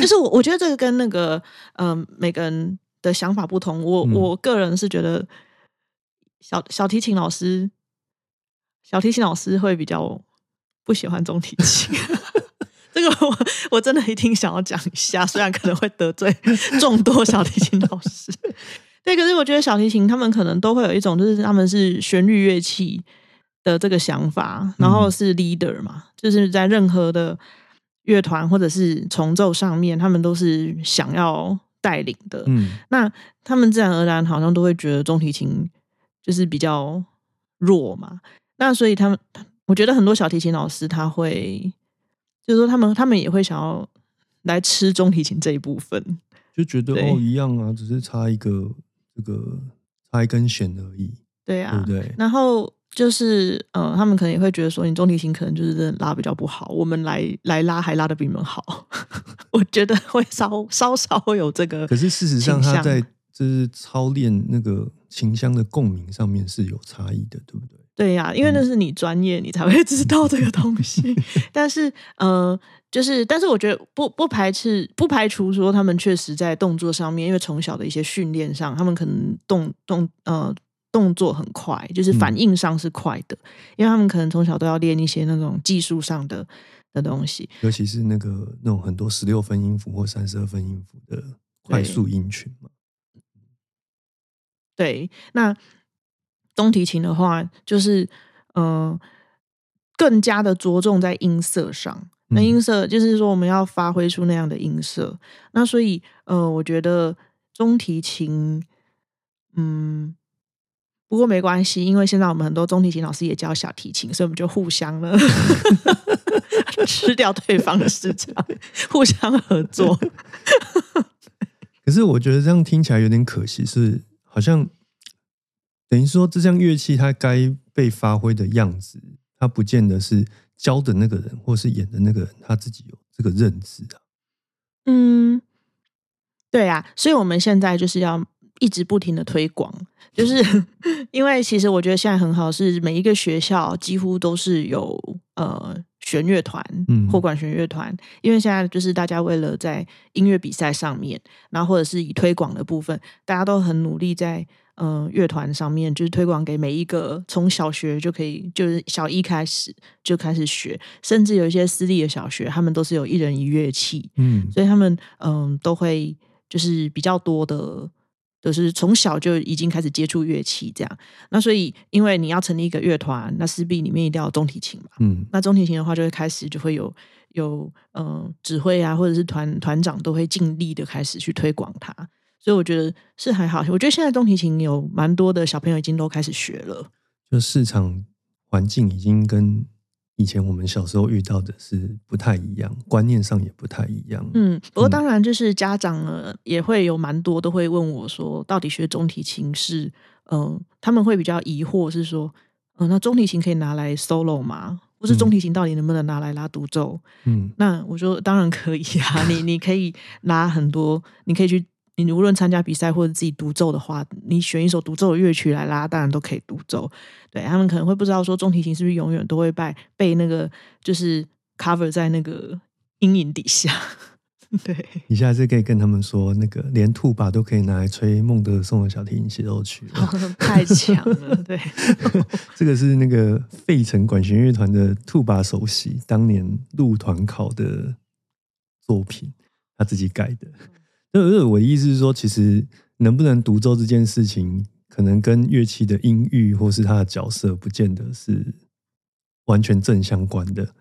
就是我，我觉得这个跟那个，嗯，每个人的想法不同。我我个人是觉得，小小提琴老师，小提琴老师会比较不喜欢中提琴。这个我我真的一定想要讲一下，虽然可能会得罪众多小提琴老师。对，可是我觉得小提琴他们可能都会有一种，就是他们是旋律乐器的这个想法，然后是 leader 嘛，就是在任何的。乐团或者是重奏上面，他们都是想要带领的。嗯，那他们自然而然好像都会觉得中提琴就是比较弱嘛。那所以他们，我觉得很多小提琴老师他会，就是说他们他们也会想要来吃中提琴这一部分，就觉得哦一样啊，只是差一个这个差一根弦而已。对啊，对不对？然后。就是，嗯，他们可能也会觉得说，你中提琴可能就是真的拉比较不好，我们来来拉还拉的比你们好。我觉得会稍稍稍会有这个。可是事实上，他在就是操练那个琴箱的共鸣上面是有差异的，对不对？对呀，因为那是你专业，你才会知道这个东西。但是，呃，就是，但是我觉得不不排斥，不排除说他们确实在动作上面，因为从小的一些训练上，他们可能动动呃。动作很快，就是反应上是快的，因为他们可能从小都要练一些那种技术上的的东西，尤其是那个那种很多十六分音符或三十二分音符的快速音群嘛。对，那中提琴的话，就是嗯，更加的着重在音色上。那音色就是说，我们要发挥出那样的音色。那所以，呃，我觉得中提琴，嗯。不过没关系，因为现在我们很多中提琴老师也教小提琴，所以我们就互相呢 吃掉对方的市场，互相合作。可是我觉得这样听起来有点可惜，是好像等于说这项乐器它该被发挥的样子，它不见得是教的那个人或是演的那个人他自己有这个认知啊。嗯，对啊，所以我们现在就是要一直不停的推广。就是 因为其实我觉得现在很好，是每一个学校几乎都是有呃弦乐团，嗯，或管弦乐团。因为现在就是大家为了在音乐比赛上面，然后或者是以推广的部分，大家都很努力在嗯乐团上面，就是推广给每一个从小学就可以，就是小一开始就开始学，甚至有一些私立的小学，他们都是有一人一乐器，嗯，所以他们嗯都会就是比较多的。就是从小就已经开始接触乐器，这样。那所以，因为你要成立一个乐团，那势必里面一定要有中提琴嘛。嗯。那中提琴的话，就会开始就会有有嗯指挥啊，或者是团团长都会尽力的开始去推广它。所以我觉得是还好。我觉得现在中提琴有蛮多的小朋友已经都开始学了。就市场环境已经跟。以前我们小时候遇到的是不太一样，观念上也不太一样。嗯，不过当然就是家长呢也会有蛮多都会问我说，到底学中提琴是嗯，他们会比较疑惑是说，嗯，那中提琴可以拿来 solo 吗？或是中提琴到底能不能拿来拉独奏？嗯，那我说当然可以啊，你你可以拿很多，你可以去。你无论参加比赛或者自己独奏的话，你选一首独奏的乐曲来拉，当然都可以独奏。对他们可能会不知道说，中提琴是不是永远都会被被那个就是 cover 在那个阴影底下。对，你下次可以跟他们说，那个连兔把都可以拿来吹孟德松的小提琴协奏曲，太强了。对，这个是那个费城管弦乐团的兔把首席当年入团考的作品，他自己改的。那我的意思是说，其实能不能独奏这件事情，可能跟乐器的音域或是它的角色，不见得是完全正相关的，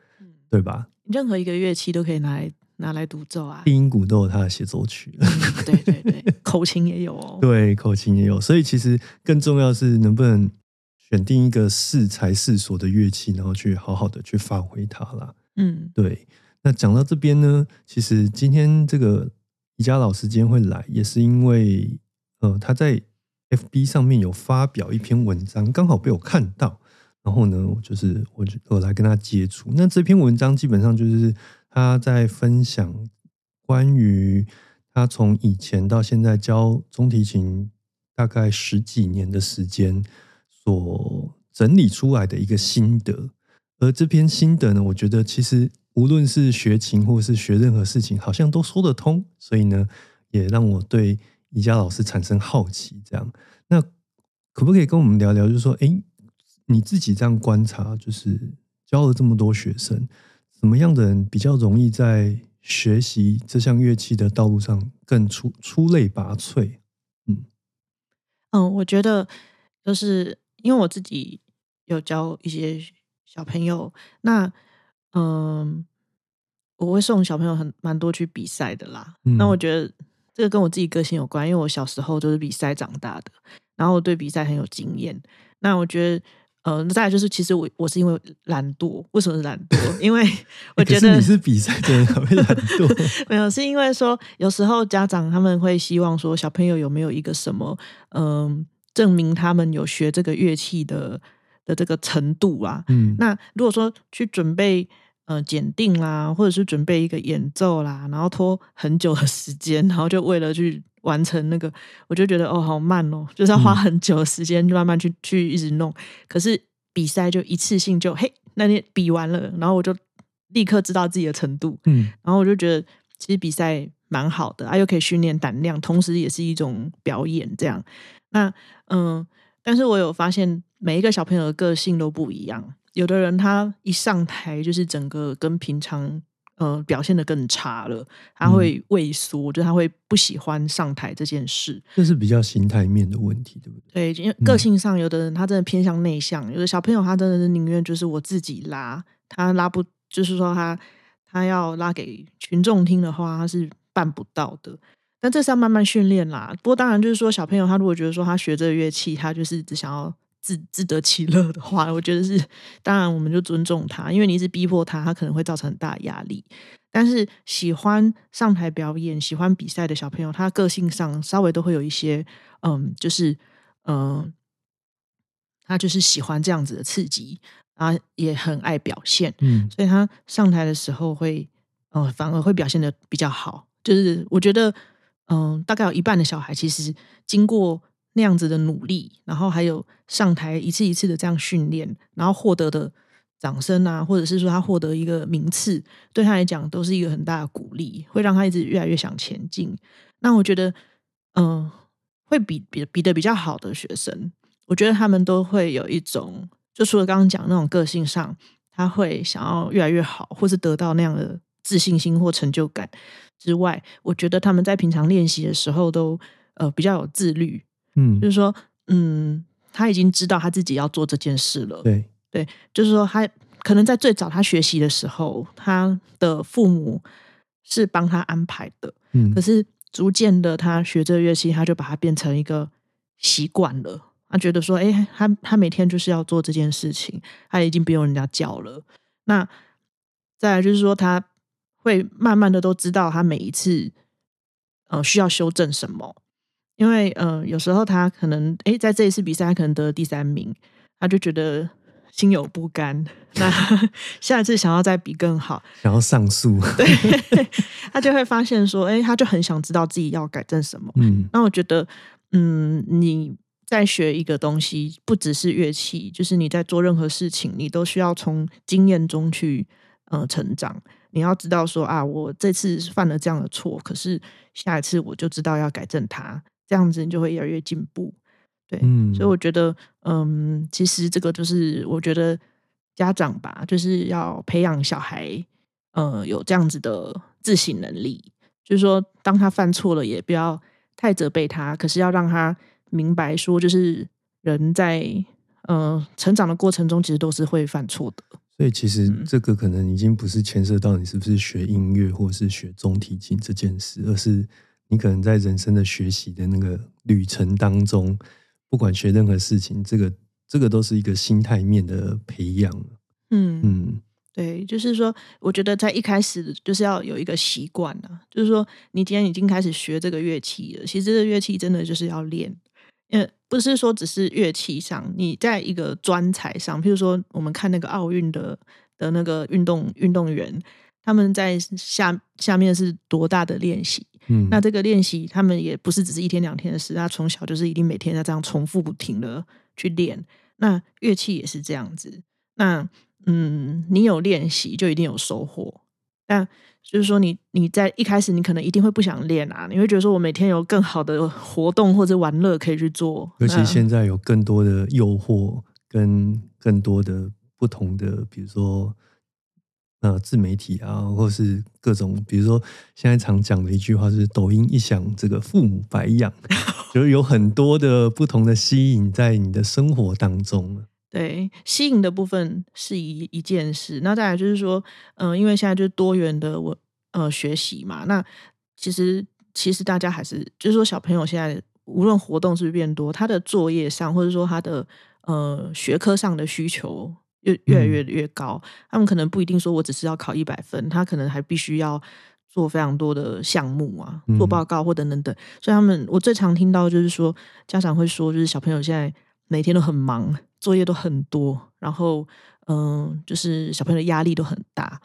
对吧？任何一个乐器都可以拿来拿来独奏啊，低音鼓都有它的协奏曲，对对对，口琴也有哦，对，口琴也有。所以其实更重要是能不能选定一个适才适所的乐器，然后去好好的去发挥它啦。嗯，对。那讲到这边呢，其实今天这个。宜家老师今天会来，也是因为，呃，他在 FB 上面有发表一篇文章，刚好被我看到，然后呢，就是我我来跟他接触。那这篇文章基本上就是他在分享关于他从以前到现在教中提琴大概十几年的时间所整理出来的一个心得。而这篇心得呢，我觉得其实。无论是学琴或是学任何事情，好像都说得通，所以呢，也让我对宜家老师产生好奇。这样，那可不可以跟我们聊聊？就是说，哎，你自己这样观察，就是教了这么多学生，什么样的人比较容易在学习这项乐器的道路上更出出类拔萃？嗯嗯，我觉得就是因为我自己有教一些小朋友，那嗯。我会送小朋友很蛮多去比赛的啦。那我觉得这个跟我自己个性有关，因为我小时候就是比赛长大的，然后我对比赛很有经验。那我觉得，呃，再来就是，其实我我是因为懒惰。为什么是懒惰？因为 我觉得你是比赛的人会懒惰。没有，是因为说有时候家长他们会希望说小朋友有没有一个什么，嗯，证明他们有学这个乐器的的这个程度啊。嗯，那如果说去准备。呃，检定啦，或者是准备一个演奏啦，然后拖很久的时间，然后就为了去完成那个，我就觉得哦，好慢哦，就是要花很久的时间，就慢慢去去一直弄。可是比赛就一次性就嘿，那天比完了，然后我就立刻知道自己的程度，嗯，然后我就觉得其实比赛蛮好的，啊，又可以训练胆量，同时也是一种表演，这样。那嗯，但是我有发现每一个小朋友的个性都不一样。有的人他一上台就是整个跟平常呃表现的更差了，他会畏缩，就他会不喜欢上台这件事。这是比较心态面的问题，对不对？对，因为个性上，有的人他真的偏向内向，有的小朋友他真的是宁愿就是我自己拉，他拉不就是说他他要拉给群众听的话，他是办不到的。但这是要慢慢训练啦。不过当然就是说，小朋友他如果觉得说他学这个乐器，他就是只想要自自得其乐的话，我觉得是当然我们就尊重他，因为你一直逼迫他，他可能会造成很大压力。但是喜欢上台表演、喜欢比赛的小朋友，他个性上稍微都会有一些，嗯，就是嗯，他就是喜欢这样子的刺激啊，也很爱表现，嗯，所以他上台的时候会，呃，反而会表现的比较好。就是我觉得，嗯，大概有一半的小孩其实经过那样子的努力，然后还有上台一次一次的这样训练，然后获得的。掌声啊，或者是说他获得一个名次，对他来讲都是一个很大的鼓励，会让他一直越来越想前进。那我觉得，嗯，会比比比的比较好的学生，我觉得他们都会有一种，就除了刚刚讲那种个性上，他会想要越来越好，或是得到那样的自信心或成就感之外，我觉得他们在平常练习的时候都呃比较有自律，嗯，就是说，嗯，他已经知道他自己要做这件事了，对。对，就是说，他可能在最早他学习的时候，他的父母是帮他安排的，嗯，可是逐渐的，他学这个乐器，他就把它变成一个习惯了。他觉得说，哎，他他每天就是要做这件事情，他已经不用人家教了。那再来就是说，他会慢慢的都知道他每一次，呃，需要修正什么，因为，呃，有时候他可能，哎，在这一次比赛，他可能得了第三名，他就觉得。心有不甘，那 下一次想要再比更好，想要上诉，对，他就会发现说，哎，他就很想知道自己要改正什么。嗯，那我觉得，嗯，你在学一个东西，不只是乐器，就是你在做任何事情，你都需要从经验中去呃成长。你要知道说啊，我这次犯了这样的错，可是下一次我就知道要改正它，这样子你就会越来越进步。对，所以我觉得，嗯，其实这个就是我觉得家长吧，就是要培养小孩，呃，有这样子的自省能力。就是说，当他犯错了，也不要太责备他，可是要让他明白，说就是人在呃成长的过程中，其实都是会犯错的。所以，其实这个可能已经不是牵涉到你是不是学音乐或是学中提琴这件事，而是你可能在人生的学习的那个旅程当中。不管学任何事情，这个这个都是一个心态面的培养。嗯嗯，对，就是说，我觉得在一开始就是要有一个习惯啊，就是说，你今天已经开始学这个乐器了，其实这个乐器真的就是要练，呃，不是说只是乐器上，你在一个专才上，譬如说，我们看那个奥运的的那个运动运动员。他们在下下面是多大的练习？嗯，那这个练习他们也不是只是一天两天的事，他从小就是一定每天要这样重复不停的去练。那乐器也是这样子。那嗯，你有练习就一定有收获。那就是说，你你在一开始你可能一定会不想练啊，你会觉得说我每天有更好的活动或者玩乐可以去做。尤其现在有更多的诱惑跟更多的不同的，比如说。呃，自媒体啊，或是各种，比如说现在常讲的一句话是“抖音一响，这个父母白养”，就是有很多的不同的吸引在你的生活当中。对，吸引的部分是一一件事，那再来就是说，嗯，因为现在就是多元的我呃学习嘛，那其实其实大家还是就是说，小朋友现在无论活动是不是变多，他的作业上或者说他的呃学科上的需求。越越来越越高，他们可能不一定说我只是要考一百分，他可能还必须要做非常多的项目啊，做报告或等等等。所以他们，我最常听到就是说，家长会说，就是小朋友现在每天都很忙，作业都很多，然后嗯，就是小朋友的压力都很大。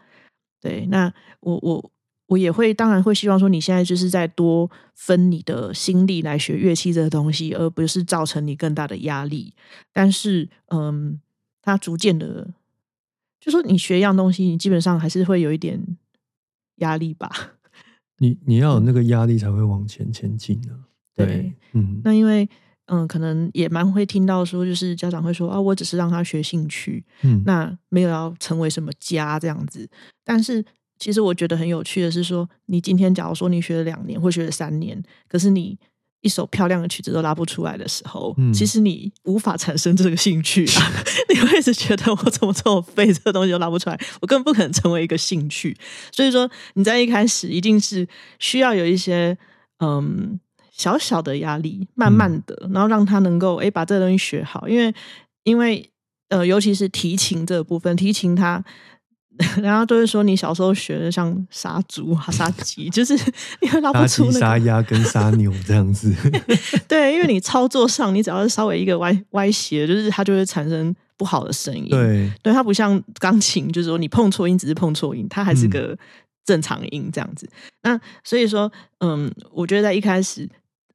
对，那我我我也会当然会希望说，你现在就是在多分你的心力来学乐器这个东西，而不是造成你更大的压力。但是嗯。他逐渐的，就说你学一样东西，你基本上还是会有一点压力吧。你你要有那个压力才会往前前进呢。对，嗯，那因为嗯，可能也蛮会听到说，就是家长会说啊，我只是让他学兴趣，嗯，那没有要成为什么家这样子。但是其实我觉得很有趣的是说，你今天假如说你学了两年或学了三年，可是你。一首漂亮的曲子都拉不出来的时候，其实你无法产生这个兴趣啊！你会一直觉得我怎么这么废，这个东西都拉不出来，我根本不可能成为一个兴趣。所以说，你在一开始一定是需要有一些嗯小小的压力，慢慢的，然后让他能够哎把这个东西学好，因为因为呃尤其是提琴这个部分，提琴它。然后都会说你小时候学的像杀猪啊、杀鸡，就是 你会拉不出那个杀鸭跟杀牛这样子。对，因为你操作上，你只要是稍微一个歪歪斜，就是它就会产生不好的声音。对，对，它不像钢琴，就是说你碰错音只是碰错音，它还是个正常音这样子。那所以说，嗯，我觉得在一开始，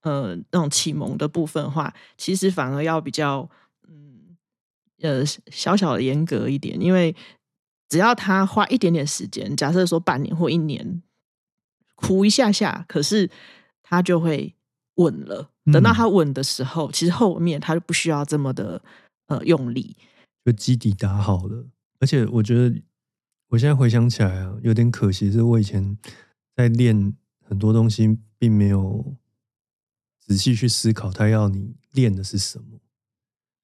呃，那种启蒙的部分的话，其实反而要比较，嗯，呃，小小的严格一点，因为。只要他花一点点时间，假设说半年或一年，苦一下下，可是他就会稳了。等到他稳的时候，其实后面他就不需要这么的呃用力，就基底打好了。而且我觉得，我现在回想起来啊，有点可惜，是我以前在练很多东西，并没有仔细去思考，他要你练的是什么，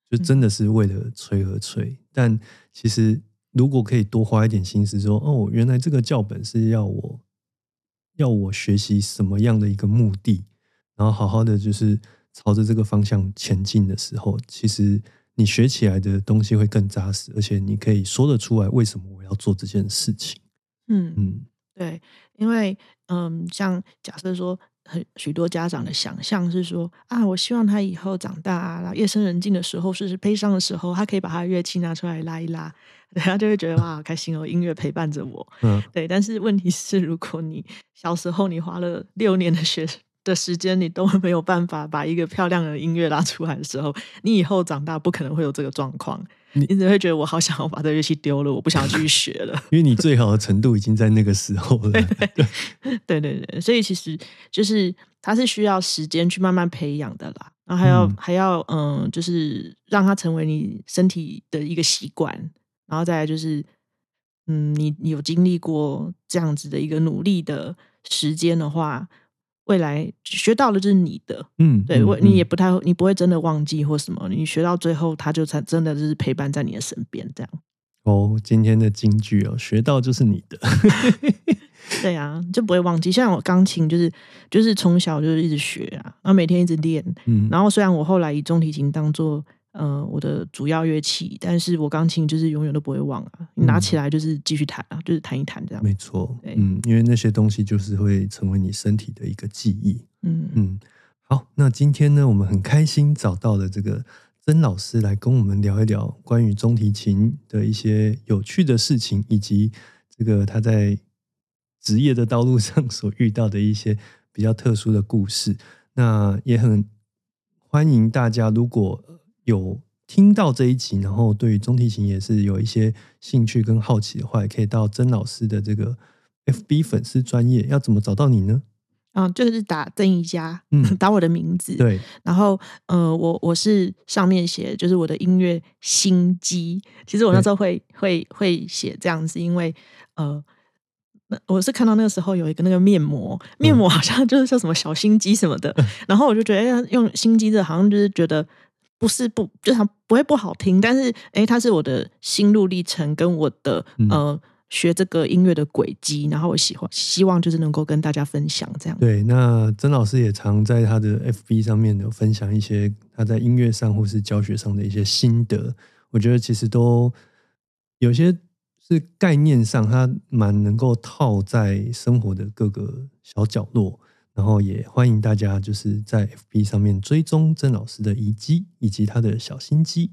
就真的是为了吹而吹。但其实。如果可以多花一点心思，说哦，原来这个教本是要我要我学习什么样的一个目的，然后好好的就是朝着这个方向前进的时候，其实你学起来的东西会更扎实，而且你可以说得出来为什么我要做这件事情。嗯嗯，对，因为嗯，像假设说。很许多家长的想象是说啊，我希望他以后长大啊，夜深人静的时候，甚至悲伤的时候，他可以把他的乐器拿出来拉一拉，他就会觉得哇，好开心哦，音乐陪伴着我。嗯，对。但是问题是，如果你小时候你花了六年的学的时间，你都没有办法把一个漂亮的音乐拉出来的时候，你以后长大不可能会有这个状况。你你只会觉得我好想要把这乐器丢了，我不想要继续学了。因为你最好的程度已经在那个时候了。对对对，所以其实就是它是需要时间去慢慢培养的啦，然后还要还要嗯，就是让它成为你身体的一个习惯，然后再来就是嗯，你你有经历过这样子的一个努力的时间的话。未来学到的就是你的，嗯，对我你也不太，你不会真的忘记或什么，你学到最后，他就才真的就是陪伴在你的身边这样。哦，今天的金句哦，学到就是你的，对啊，就不会忘记。像我钢琴就是就是从小就是一直学啊，然后每天一直练，嗯，然后虽然我后来以中提琴当做。呃，我的主要乐器，但是我钢琴就是永远都不会忘啊，你拿起来就是继续弹啊，就是弹一弹这样。没错，嗯，因为那些东西就是会成为你身体的一个记忆。嗯嗯，好，那今天呢，我们很开心找到了这个曾老师来跟我们聊一聊关于中提琴的一些有趣的事情，以及这个他在职业的道路上 所遇到的一些比较特殊的故事。那也很欢迎大家，如果有听到这一集，然后对于中提琴也是有一些兴趣跟好奇的话，也可以到曾老师的这个 FB 粉丝专业。要怎么找到你呢？嗯，就是打曾一家，嗯，打我的名字。对，然后呃，我我是上面写就是我的音乐心机。其实我那时候会会会写这样子，因为呃，我是看到那个时候有一个那个面膜，面膜好像就是叫什么小心机什么的，然后我就觉得用心机这好像就是觉得。不是不，就它不会不好听，但是哎，它是我的心路历程跟我的呃学这个音乐的轨迹，然后我喜欢希望就是能够跟大家分享这样。对，那曾老师也常在他的 FB 上面有分享一些他在音乐上或是教学上的一些心得，我觉得其实都有些是概念上，他蛮能够套在生活的各个小角落。然后也欢迎大家就是在 FB 上面追踪曾老师的遗迹以及他的小心机。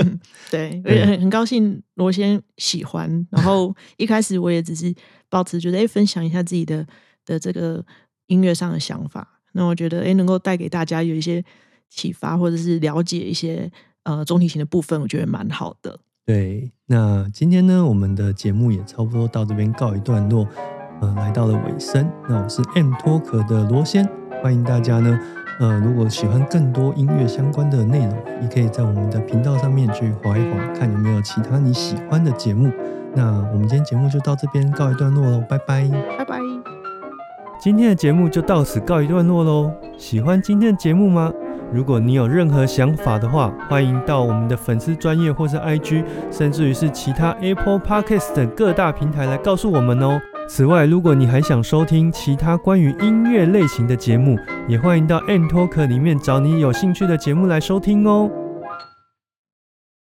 对，也很很高兴罗先喜欢。然后一开始我也只是保持觉得哎，分享一下自己的的这个音乐上的想法。那我觉得哎，能够带给大家有一些启发，或者是了解一些呃中提琴的部分，我觉得蛮好的。对，那今天呢，我们的节目也差不多到这边告一段落。呃，来到了尾声，那我是 M 脱壳的罗先，欢迎大家呢。呃，如果喜欢更多音乐相关的内容，你可以在我们的频道上面去划一划，看有没有其他你喜欢的节目。那我们今天节目就到这边告一段落喽，拜拜，拜拜。今天的节目就到此告一段落喽。喜欢今天的节目吗？如果你有任何想法的话，欢迎到我们的粉丝专业或是 IG，甚至于是其他 Apple Podcast 等各大平台来告诉我们哦。此外，如果你还想收听其他关于音乐类型的节目，也欢迎到 N Talk 里面找你有兴趣的节目来收听哦。